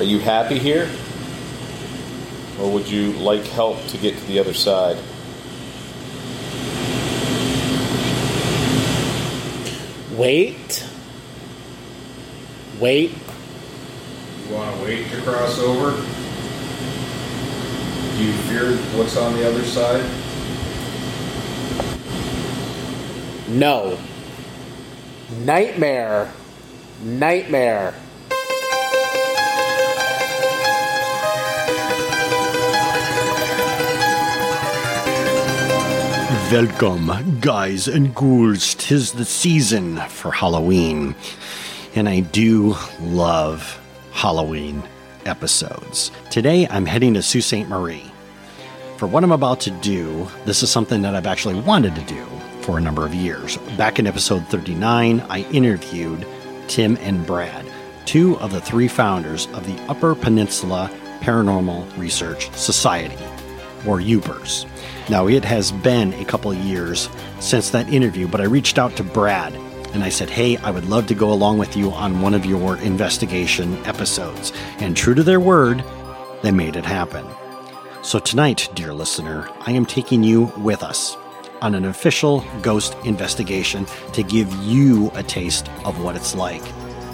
Are you happy here? Or would you like help to get to the other side? Wait. Wait. You want to wait to cross over? Do you fear what's on the other side? No. Nightmare. Nightmare. Welcome, guys and ghouls. Tis the season for Halloween. And I do love Halloween episodes. Today I'm heading to Sault Ste. Marie. For what I'm about to do, this is something that I've actually wanted to do for a number of years. Back in episode 39, I interviewed Tim and Brad, two of the three founders of the Upper Peninsula Paranormal Research Society, or Upers. Now, it has been a couple years since that interview, but I reached out to Brad and I said, Hey, I would love to go along with you on one of your investigation episodes. And true to their word, they made it happen. So, tonight, dear listener, I am taking you with us on an official ghost investigation to give you a taste of what it's like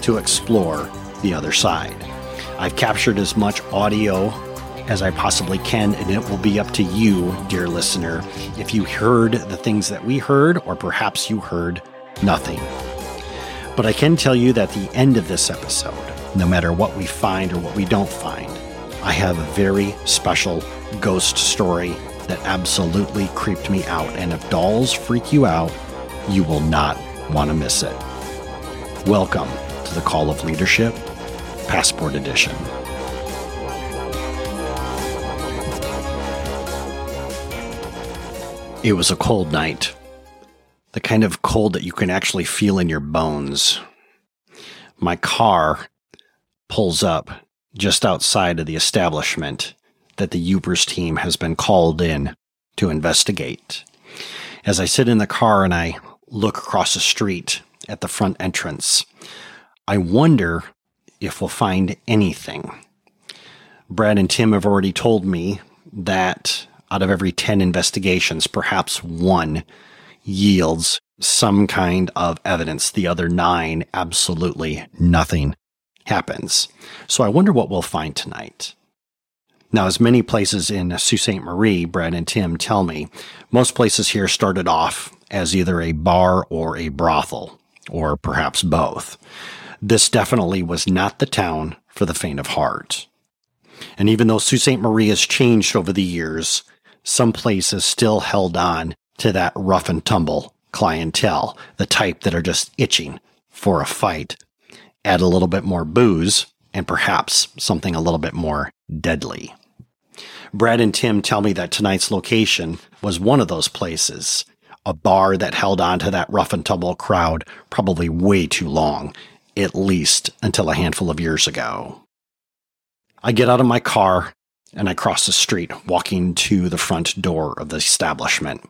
to explore the other side. I've captured as much audio as I possibly can, and it will be up to you, dear listener, if you heard the things that we heard, or perhaps you heard nothing. But I can tell you that the end of this episode, no matter what we find or what we don't find, I have a very special ghost story that absolutely creeped me out. And if dolls freak you out, you will not want to miss it. Welcome to the Call of Leadership, Passport Edition. It was a cold night. The kind of cold that you can actually feel in your bones. My car pulls up just outside of the establishment that the Upers team has been called in to investigate. As I sit in the car and I look across the street at the front entrance, I wonder if we'll find anything. Brad and Tim have already told me that out of every 10 investigations, perhaps one yields some kind of evidence. The other nine, absolutely nothing happens. So I wonder what we'll find tonight. Now, as many places in Sault Ste. Marie, Brad and Tim tell me, most places here started off as either a bar or a brothel, or perhaps both. This definitely was not the town for the faint of heart. And even though Sault Ste. Marie has changed over the years, some places still held on to that rough and tumble clientele, the type that are just itching for a fight. Add a little bit more booze and perhaps something a little bit more deadly. Brad and Tim tell me that tonight's location was one of those places, a bar that held on to that rough and tumble crowd probably way too long, at least until a handful of years ago. I get out of my car and I cross the street, walking to the front door of the establishment.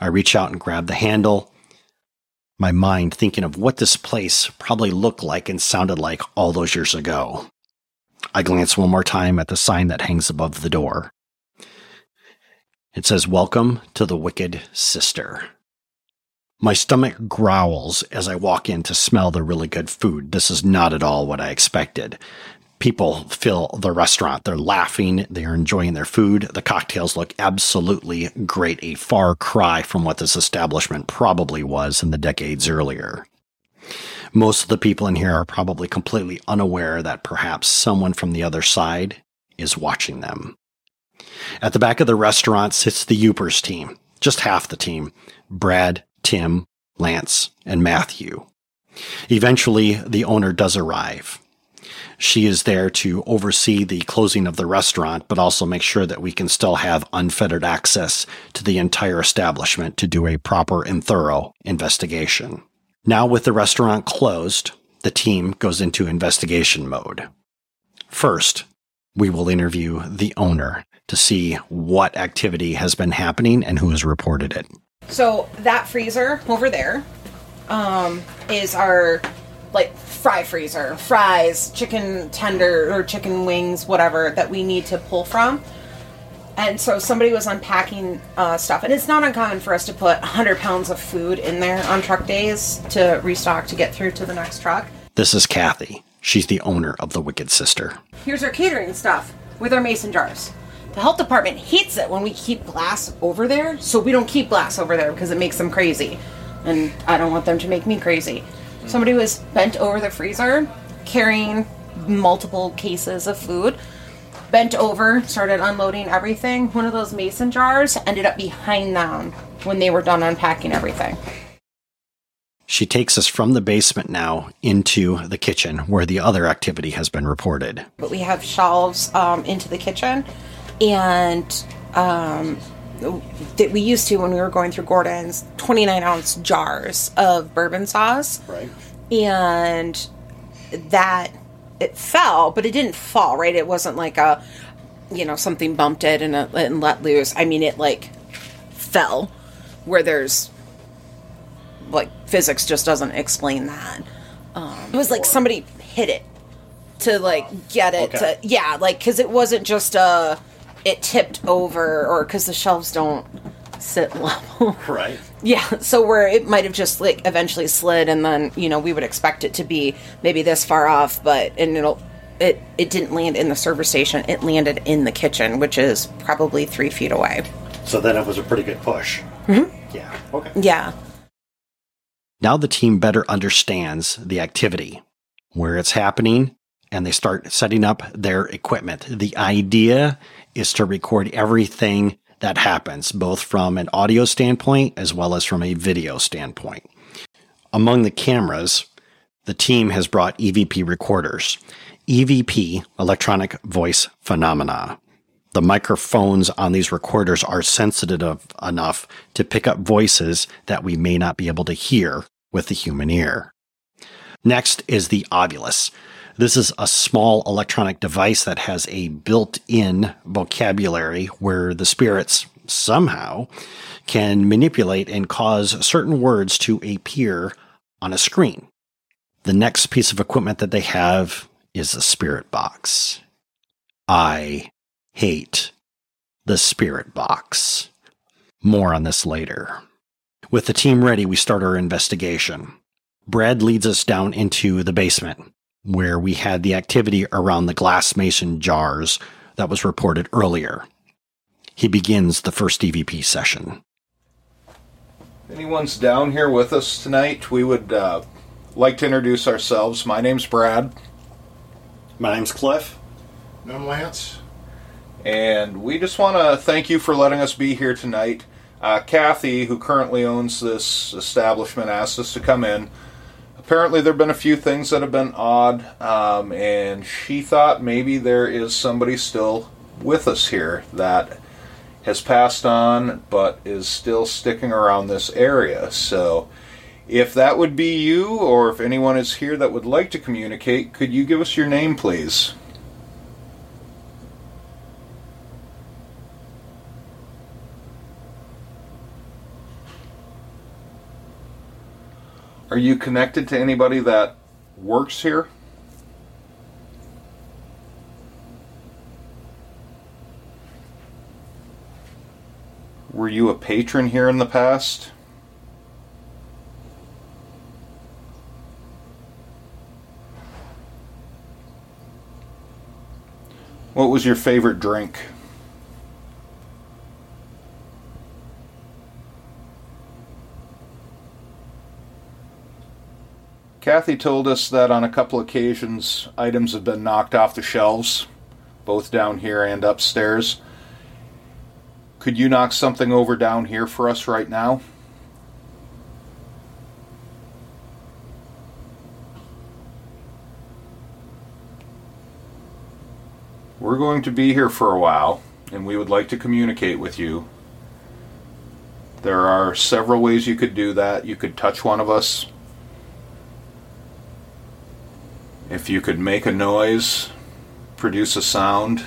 I reach out and grab the handle, my mind thinking of what this place probably looked like and sounded like all those years ago. I glance one more time at the sign that hangs above the door. It says, Welcome to the Wicked Sister. My stomach growls as I walk in to smell the really good food. This is not at all what I expected. People fill the restaurant. They're laughing. They are enjoying their food. The cocktails look absolutely great. A far cry from what this establishment probably was in the decades earlier. Most of the people in here are probably completely unaware that perhaps someone from the other side is watching them. At the back of the restaurant sits the Upers team, just half the team Brad, Tim, Lance, and Matthew. Eventually, the owner does arrive. She is there to oversee the closing of the restaurant, but also make sure that we can still have unfettered access to the entire establishment to do a proper and thorough investigation. Now, with the restaurant closed, the team goes into investigation mode. First, we will interview the owner to see what activity has been happening and who has reported it. So that freezer over there um, is our like fry freezer, fries, chicken tender or chicken wings, whatever that we need to pull from. And so somebody was unpacking uh, stuff, and it's not uncommon for us to put 100 pounds of food in there on truck days to restock to get through to the next truck. This is Kathy. She's the owner of the Wicked Sister. Here's our catering stuff with our mason jars. The health department hates it when we keep glass over there, so we don't keep glass over there because it makes them crazy. And I don't want them to make me crazy. Somebody was bent over the freezer carrying multiple cases of food. Bent over, started unloading everything. One of those mason jars ended up behind them when they were done unpacking everything. She takes us from the basement now into the kitchen where the other activity has been reported. but we have shelves um, into the kitchen and um, that we used to when we were going through gordon's 29 ounce jars of bourbon sauce Right. and that it fell but it didn't fall right it wasn't like a you know something bumped it and, it, and let loose i mean it like fell where there's like physics just doesn't explain that um, it was like somebody hit it to like get it Okay. to yeah like because it wasn't just a it tipped over or because the shelves don't sit level Right. yeah so where it might have just like eventually slid and then you know we would expect it to be maybe this far off but and it'll it it didn't land in the server station it landed in the kitchen which is probably three feet away So then it was a pretty good push. Mm-hmm. Yeah. Okay. yeah Now the team better understands the activity, where it's happening, and they start setting up their equipment. The idea is to record everything that happens, both from an audio standpoint as well as from a video standpoint. Among the cameras, the team has brought EVP recorders. EVP, electronic voice phenomena. The microphones on these recorders are sensitive enough to pick up voices that we may not be able to hear with the human ear. Next is the Ovilus. This is a small electronic device that has a built in vocabulary where the spirits somehow can manipulate and cause certain words to appear on a screen. The next piece of equipment that they have is a spirit box. I hate the spirit box. More on this later. With the team ready, we start our investigation. Brad leads us down into the basement, where we had the activity around the glass mason jars that was reported earlier. He begins the first EVP session. Anyone's down here with us tonight, we would uh, like to introduce ourselves. My name's Brad, My name's Cliff. And I'm Lance. and we just want to thank you for letting us be here tonight. Uh, Kathy, who currently owns this establishment, asked us to come in. Apparently, there have been a few things that have been odd, um, and she thought maybe there is somebody still with us here that has passed on but is still sticking around this area. So, if that would be you, or if anyone is here that would like to communicate, could you give us your name, please? Are you connected to anybody that works here? Were you a patron here in the past? What was your favorite drink? Kathy told us that on a couple occasions items have been knocked off the shelves, both down here and upstairs. Could you knock something over down here for us right now? We're going to be here for a while, and we would like to communicate with you. There are several ways you could do that. You could touch one of us. If you could make a noise, produce a sound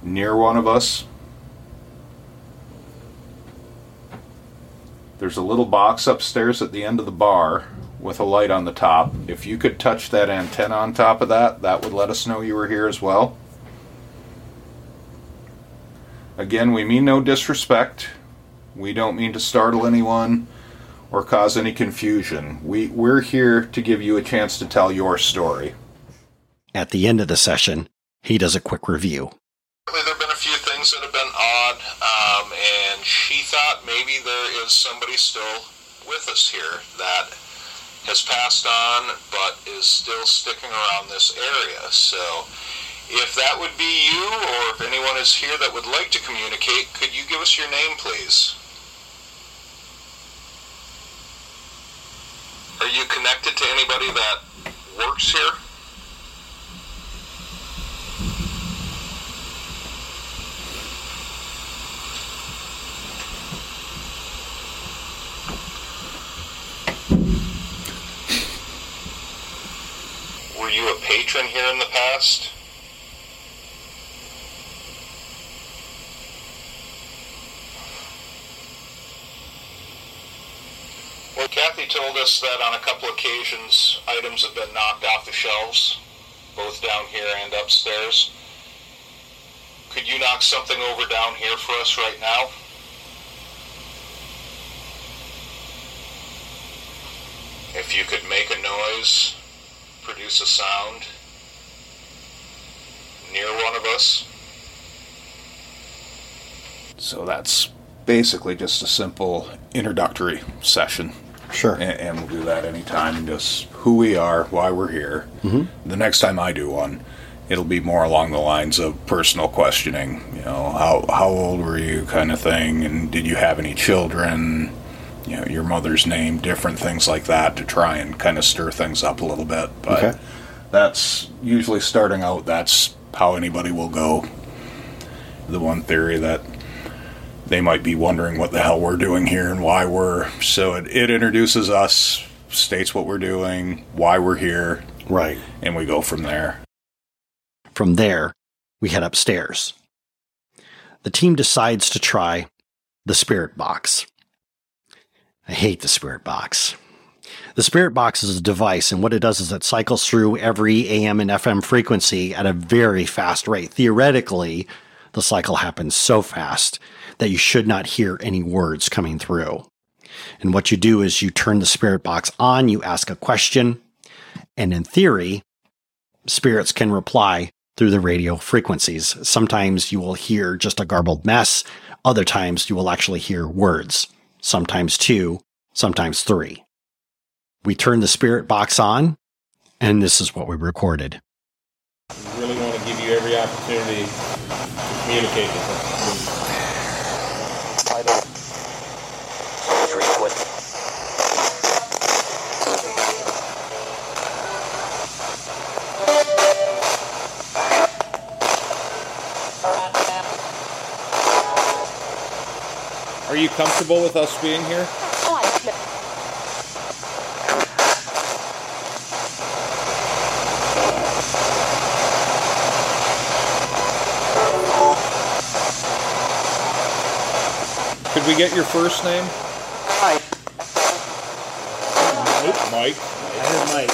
near one of us. There's a little box upstairs at the end of the bar with a light on the top. If you could touch that antenna on top of that, that would let us know you were here as well. Again, we mean no disrespect. We don't mean to startle anyone or cause any confusion. We, we're here to give you a chance to tell your story. At the end of the session, he does a quick review. There have been a few things that have been odd, um, and she thought maybe there is somebody still with us here that has passed on but is still sticking around this area. So, if that would be you, or if anyone is here that would like to communicate, could you give us your name, please? Are you connected to anybody that works here? Were you a patron here in the past? Well, Kathy told us that on a couple occasions items have been knocked off the shelves, both down here and upstairs. Could you knock something over down here for us right now? If you could make a noise, produce a sound near one of us. So that's basically just a simple introductory session. Sure. And, and we'll do that anytime, just who we are, why we're here. Mm-hmm. The next time I do one, it'll be more along the lines of personal questioning. You know, how, how old were you, kind of thing, and did you have any children? You know, your mother's name, different things like that to try and kind of stir things up a little bit. But Okay. that's usually starting out, that's how anybody will go. The one theory that they might be wondering what the hell we're doing here and why we're. So it, it introduces us, states what we're doing, why we're here, Right. and we go from there. From there, we head upstairs. The team decides to try the spirit box. I hate the spirit box. The spirit box is a device, and what it does is it cycles through every AM and FM frequency at a very fast rate. Theoretically, the cycle happens so fast that you should not hear any words coming through. And what you do is you turn the spirit box on, you ask a question, and in theory, spirits can reply through the radio frequencies. Sometimes you will hear just a garbled mess. Other times you will actually hear words. Sometimes two, sometimes three. We turn the spirit box on, and this is what we recorded. We really want to give you every opportunity to communicate with us. Are you comfortable with us being here? Could we get your first name? Hi. Mike. Mike. I heard Mike.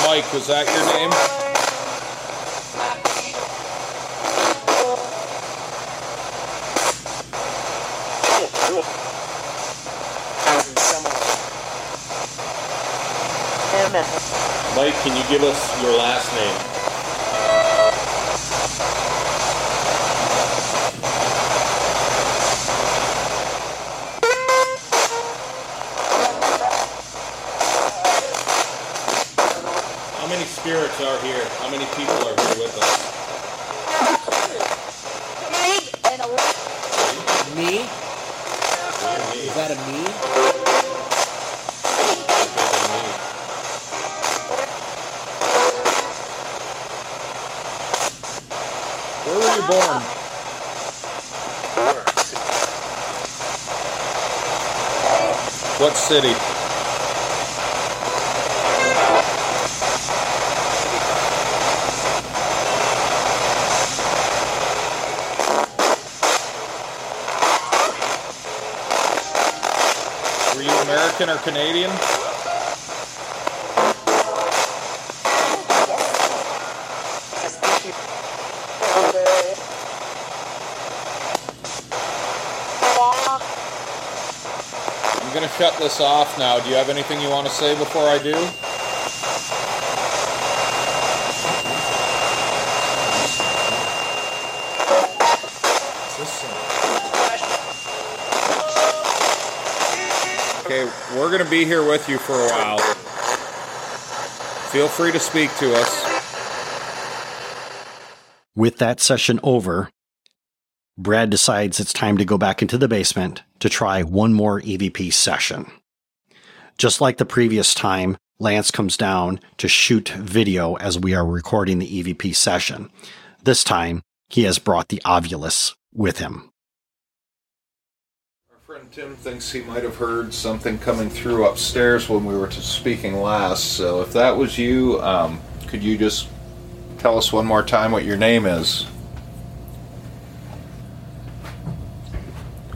Yeah. Mike, was that your name? Mike, can you give us your last name? How many spirits are here? How many people are here with us? Me? And a w me? Is that a me? bomb. What city? Were you American or Canadian? I'm gonna shut this off now. Do you have anything you want to say before I do? Okay, we're gonna be here with you for a while. Feel free to speak to us. With that session over, Brad decides it's time to go back into the basement to try one more EVP session. Just like the previous time, Lance comes down to shoot video as we are recording the EVP session. This time, he has brought the Ovilus with him. Our friend Tim thinks he might have heard something coming through upstairs when we were speaking last. So if that was you, um, could you just tell us one more time what your name is?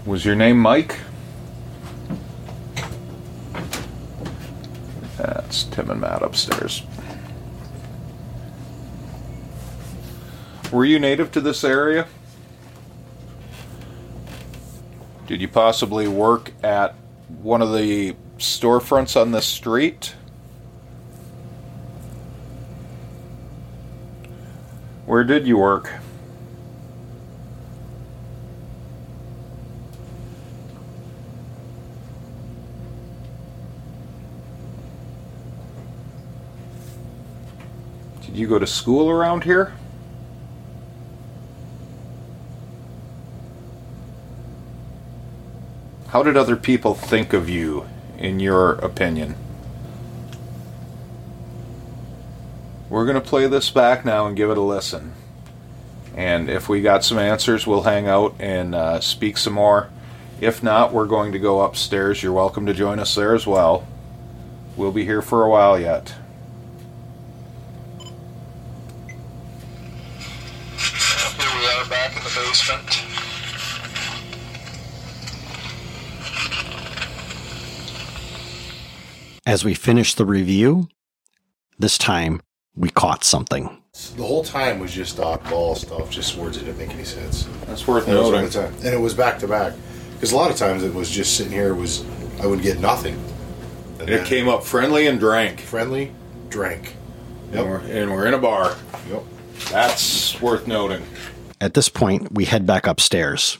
Was your name Mike? That's Tim and Matt upstairs. Were you native to this area? Did you possibly work at one of the storefronts on this street? Where did you work? Did you go to school around here? How did other people think of you, in your opinion? We're going to play this back now and give it a listen. And if we got some answers, we'll hang out and uh, speak some more. If not, we're going to go upstairs. You're welcome to join us there as well. We'll be here for a while yet. Here we are back in the basement. As we finish the review, this time we caught something. The whole time was just oddball stuff, just words that didn't make any sense. That's worth And it noting. the time. And it was back to back. Because a lot of times it was just sitting here, was I would get nothing. And It came up friendly and drank. friendly, drank. And, we're, and we're in a bar. Yep. That's worth noting. At this point, we head back upstairs,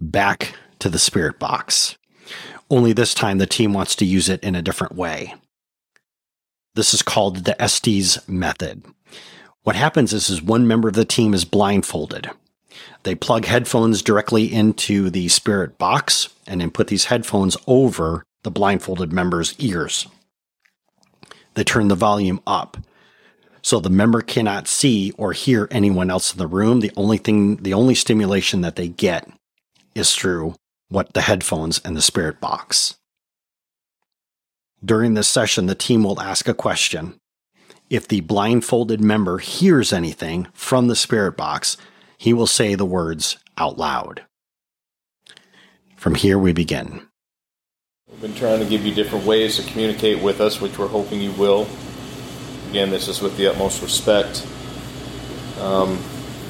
back to the spirit box. Only this time, the team wants to use it in a different way. This is called the Estes method. What happens is, is one member of the team is blindfolded. They plug headphones directly into the spirit box and then put these headphones over the blindfolded member's ears. They turn the volume up so the member cannot see or hear anyone else in the room. The only thing, the only stimulation that they get is through what the headphones and the spirit box. During this session, the team will ask a question. If the blindfolded member hears anything from the spirit box, he will say the words out loud. From here, we begin. We've been trying to give you different ways to communicate with us, which we're hoping you will. Again, this is with the utmost respect. Um,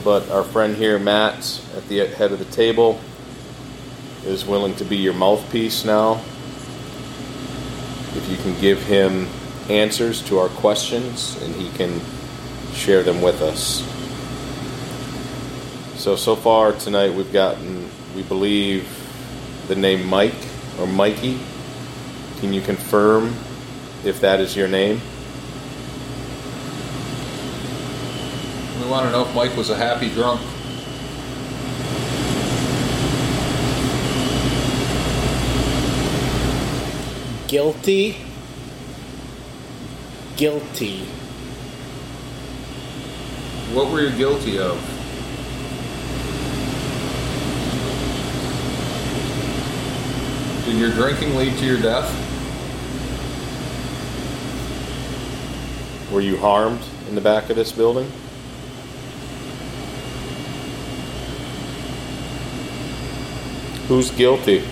but our friend here, Matt, at the head of the table, is willing to be your mouthpiece now. If you can give him answers to our questions and he can share them with us. So, so far tonight we've gotten, we believe, the name Mike or Mikey. Can you confirm if that is your name? We want to know if Mike was a happy drunk. Guilty. Guilty. What were you guilty of? Did your drinking lead to your death? Were you harmed in the back of this building? Who's guilty?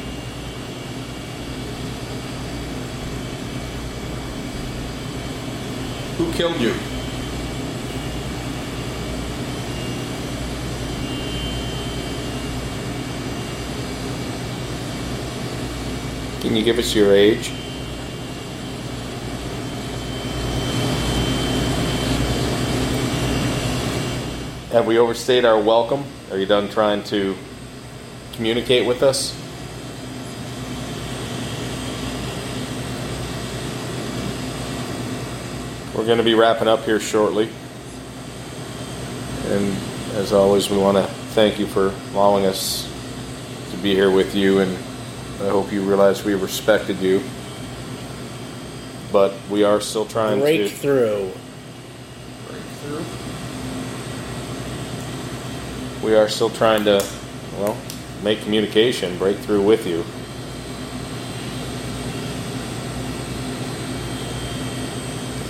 Who killed you? Can you give us your age? Have we overstayed our welcome? Are you done trying to communicate with us? We're going to be wrapping up here shortly. And as always, we want to thank you for allowing us to be here with you and I hope you realize we respected you. But we are still trying to Breakthrough. Breakthrough. we are still trying to well make communication break through with you.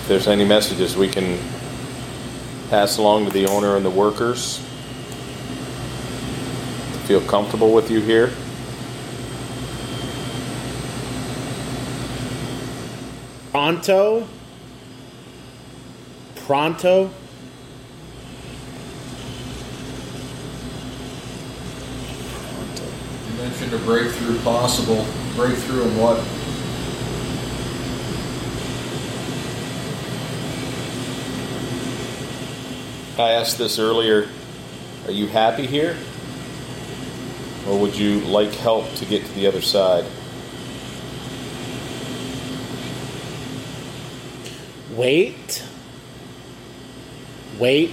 If there's any messages we can pass along to the owner and the workers feel comfortable with you here. Pronto. Pronto. You mentioned a breakthrough possible. Breakthrough in what? I asked this earlier. Are you happy here? Or would you like help to get to the other side? Wait. Wait.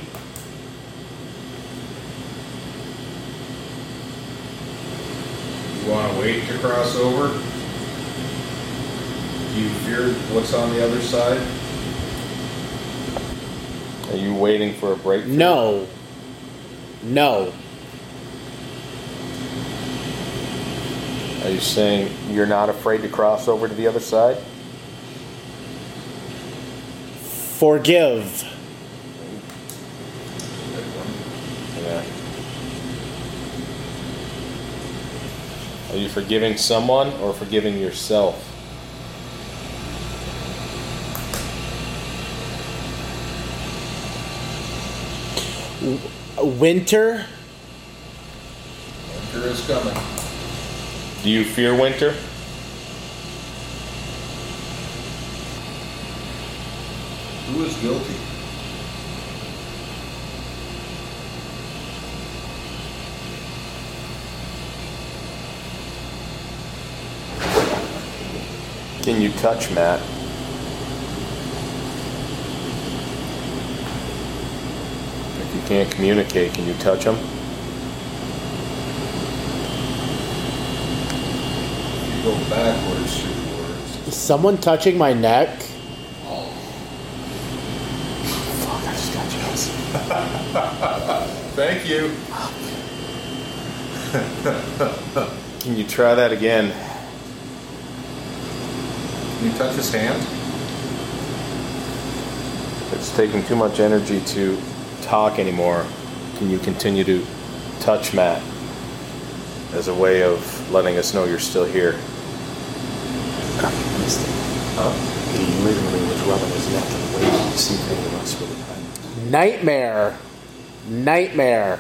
You want to wait to cross over? Do you fear what's on the other side? Are you waiting for a break? No. No. Are you saying you're not afraid to cross over to the other side? Forgive. Yeah. Are you forgiving someone or forgiving yourself? Winter. Winter is coming. Do you fear winter? Who is guilty? Can you touch Matt? You can't communicate, can you touch him? You go backwards through the words. Is someone touching my neck? Oh. Fuck, I just got chills. Thank you. Can you try that again? Can you touch his hand? It's taking too much energy to talk anymore. Can you continue to touch Matt as a way of letting us know you're still here? He literally was rubbing his neck and waiting to see if any of us would have. Nightmare. Nightmare.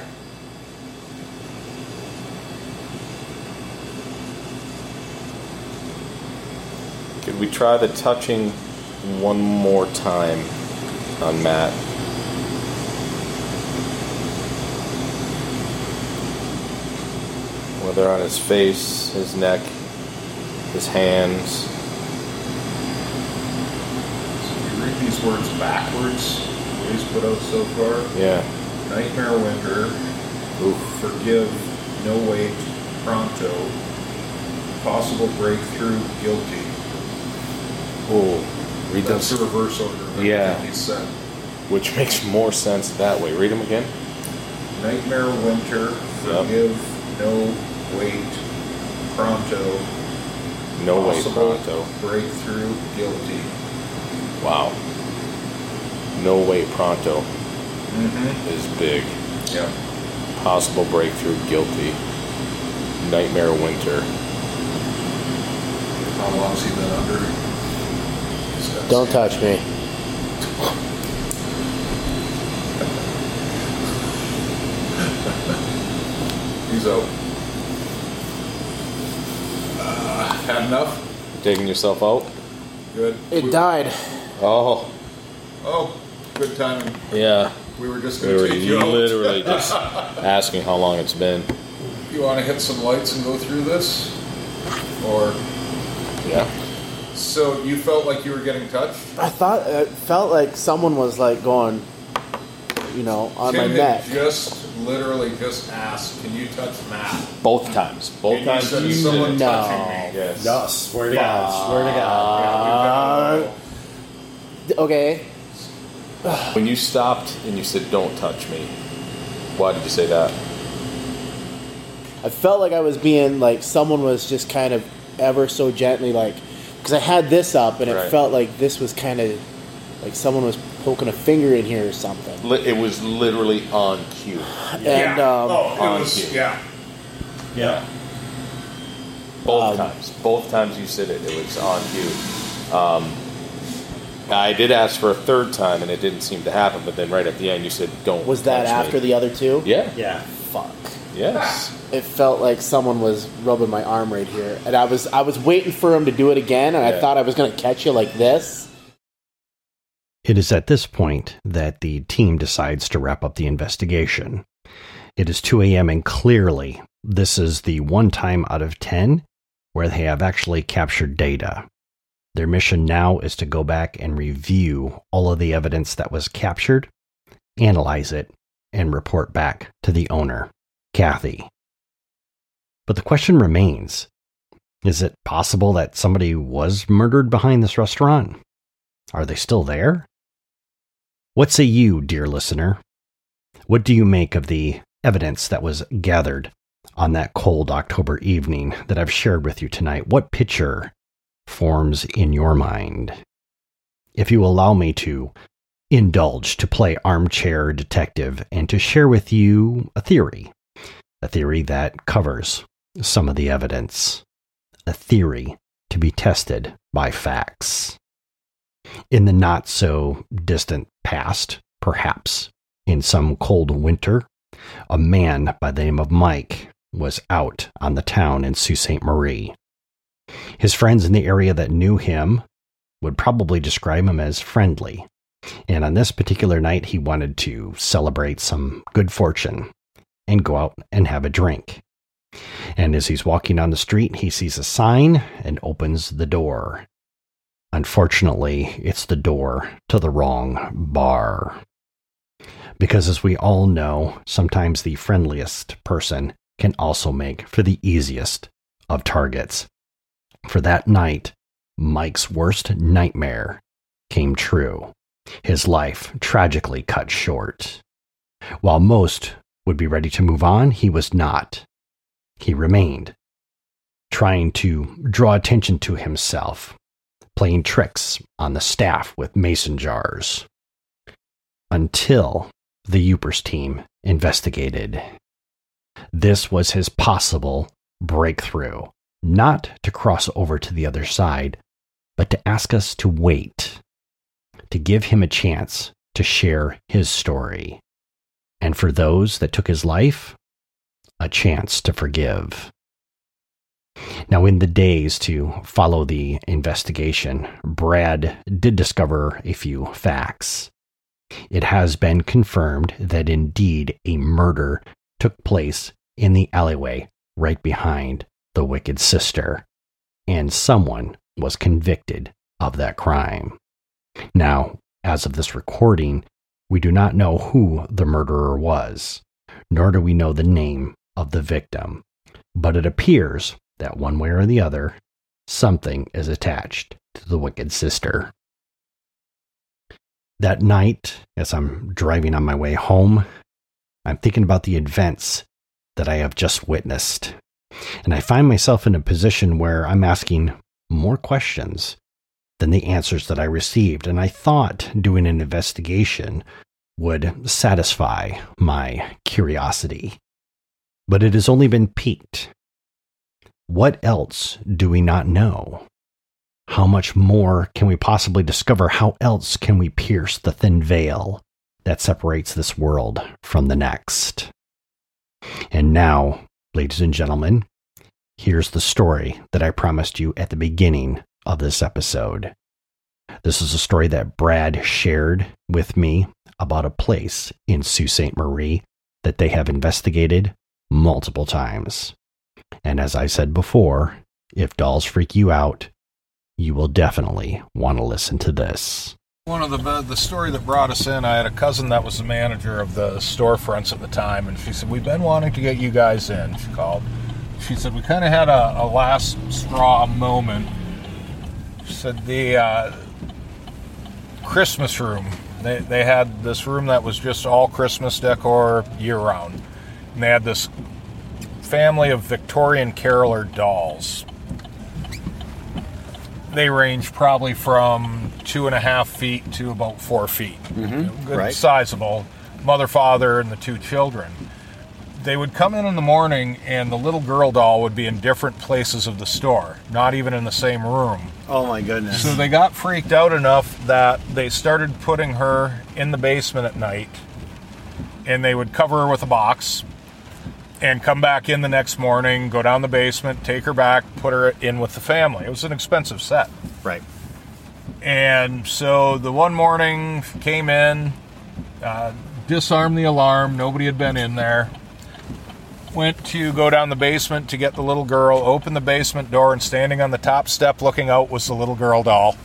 Could we try the touching one more time on Matt? Whether on his face, his neck, his hands. So you read these words backwards. What he's put out so far. Yeah. Nightmare winter. Oof. Forgive. No wait. Pronto. Possible breakthrough. Guilty. Oh, read That's those. the reverse order. Yeah. everything He said. Which makes more sense that way. Read them again. Nightmare winter. Forgive. No wait. Pronto. No way, Possible pronto. breakthrough. Guilty. Wow. No way, pronto Mm-hmm. is big. Yeah. Possible breakthrough, guilty. Nightmare winter. How long's he been under? Don't sand. touch me. He's out. Uh, had enough? Taking yourself out? Good. It died. Oh, Oh, good timing. yeah. We were just going to were take you out. literally just asking how long it's been. You want to hit some lights and go through this? Or. Yeah. So you felt like you were getting touched? I thought it felt like someone was like going, you know, on Tim my neck. just literally just asked, "Can you touch Matt?" Both times. Both And you times said, you "Is did someone it. touching No. me?" Yes. No, swear to God, swear to God. Yeah, you've been in a row. Okay, When you stopped and you said, "Don't touch me," why did you say that? I felt like I was being like someone was just kind of ever so gently like, because I had this up and it Right. felt like this was kind of like someone was poking a finger in here or something. Li- It was literally on cue. And yeah. um, oh, it on was cue. yeah. Yeah. Both Um, times. Both times you said it, it was on cue. Um, I did ask for a third time, and it didn't seem to happen. But then right at the end, you said, "Don't." was that touch after me." the other two? Yeah. Yeah. Fuck. Yes. It felt like someone was rubbing my arm right here, and I was I was waiting for him to do it again, and Yeah. I thought I was gonna catch you like this. It is at this point that the team decides to wrap up the investigation. It is 2 a.m., and clearly, this is the one time out of 10 where they have actually captured data. Their mission now is to go back and review all of the evidence that was captured, analyze it, and report back to the owner, Kathy. But the question remains is it possible that somebody was murdered behind this restaurant? Are they still there? What say you, dear listener? What do you make of the evidence that was gathered on that cold October evening that I've shared with you tonight? What picture forms in your mind? If you allow me to indulge to play armchair detective and to share with you a theory, a theory that covers some of the evidence, a theory to be tested by facts in the not so distant past, perhaps in some cold winter, a man by the name of Mike was out on the town in Sault Ste. Marie. His friends in the area that knew him would probably describe him as friendly. And on this particular night, he wanted to celebrate some good fortune and go out and have a drink. And as he's walking down the street, he sees a sign and opens the door. Unfortunately, it's the door to the wrong bar. Because as we all know, sometimes the friendliest person can also make for the easiest of targets. For that night, Mike's worst nightmare came true. His life tragically cut short. While most would be ready to move on, he was not. He remained, trying to draw attention to himself, playing tricks on the staff with mason jars. Until the Upers team investigated. This was his possible breakthrough, not to cross over to the other side, but to ask us to wait, to give him a chance to share his story. And for those that took his life, a chance to forgive. Now, in the days to follow the investigation, Brad did discover a few facts. It has been confirmed that indeed a murder took place in the alleyway right behind the wicked sister, and someone was convicted of that crime. Now, as of this recording, we do not know who the murderer was, nor do we know the name of the victim, but it appears that one way or the other, something is attached to the wicked sister. That night, as I'm driving on my way home, I'm thinking about the events that I have just witnessed. And I find myself in a position where I'm asking more questions than the answers that I received. And I thought doing an investigation would satisfy my curiosity. But it has only been piqued. What else do we not know? How much more can we possibly discover? How else can we pierce the thin veil that separates this world from the next? And now, ladies and gentlemen, here's the story that I promised you at the beginning of this episode. This is a story that Brad shared with me about a place in Sault Ste. Marie that they have investigated multiple times. And as I said before, if dolls freak you out, you will definitely want to listen to this. One of the the story that brought us in, I had a cousin that was the manager of the storefronts at the time, and she said, "We've been wanting to get you guys in." She called. She said, "We kind of had a, a last straw moment." She said, "The uh, Christmas room. They they had this room that was just all Christmas decor year round, and they had this family of Victorian caroler dolls." they range probably from two and a half feet to about four feet. Mm-hmm. Good, right. sizable. Mother, father, and the two children. They would come in in the morning, and the little girl doll would be in different places of the store, not even in the same room. Oh my goodness. So they got freaked out enough that they started putting her in the basement at night, and they would cover her with a box and come back in the next morning, go down the basement, take her back, put her in with the family. It was an expensive set. Right. And so the one morning came in, uh, disarmed the alarm, nobody had been in there. Went to go down the basement to get the little girl, opened the basement door, and standing on the top step looking out was the little girl doll.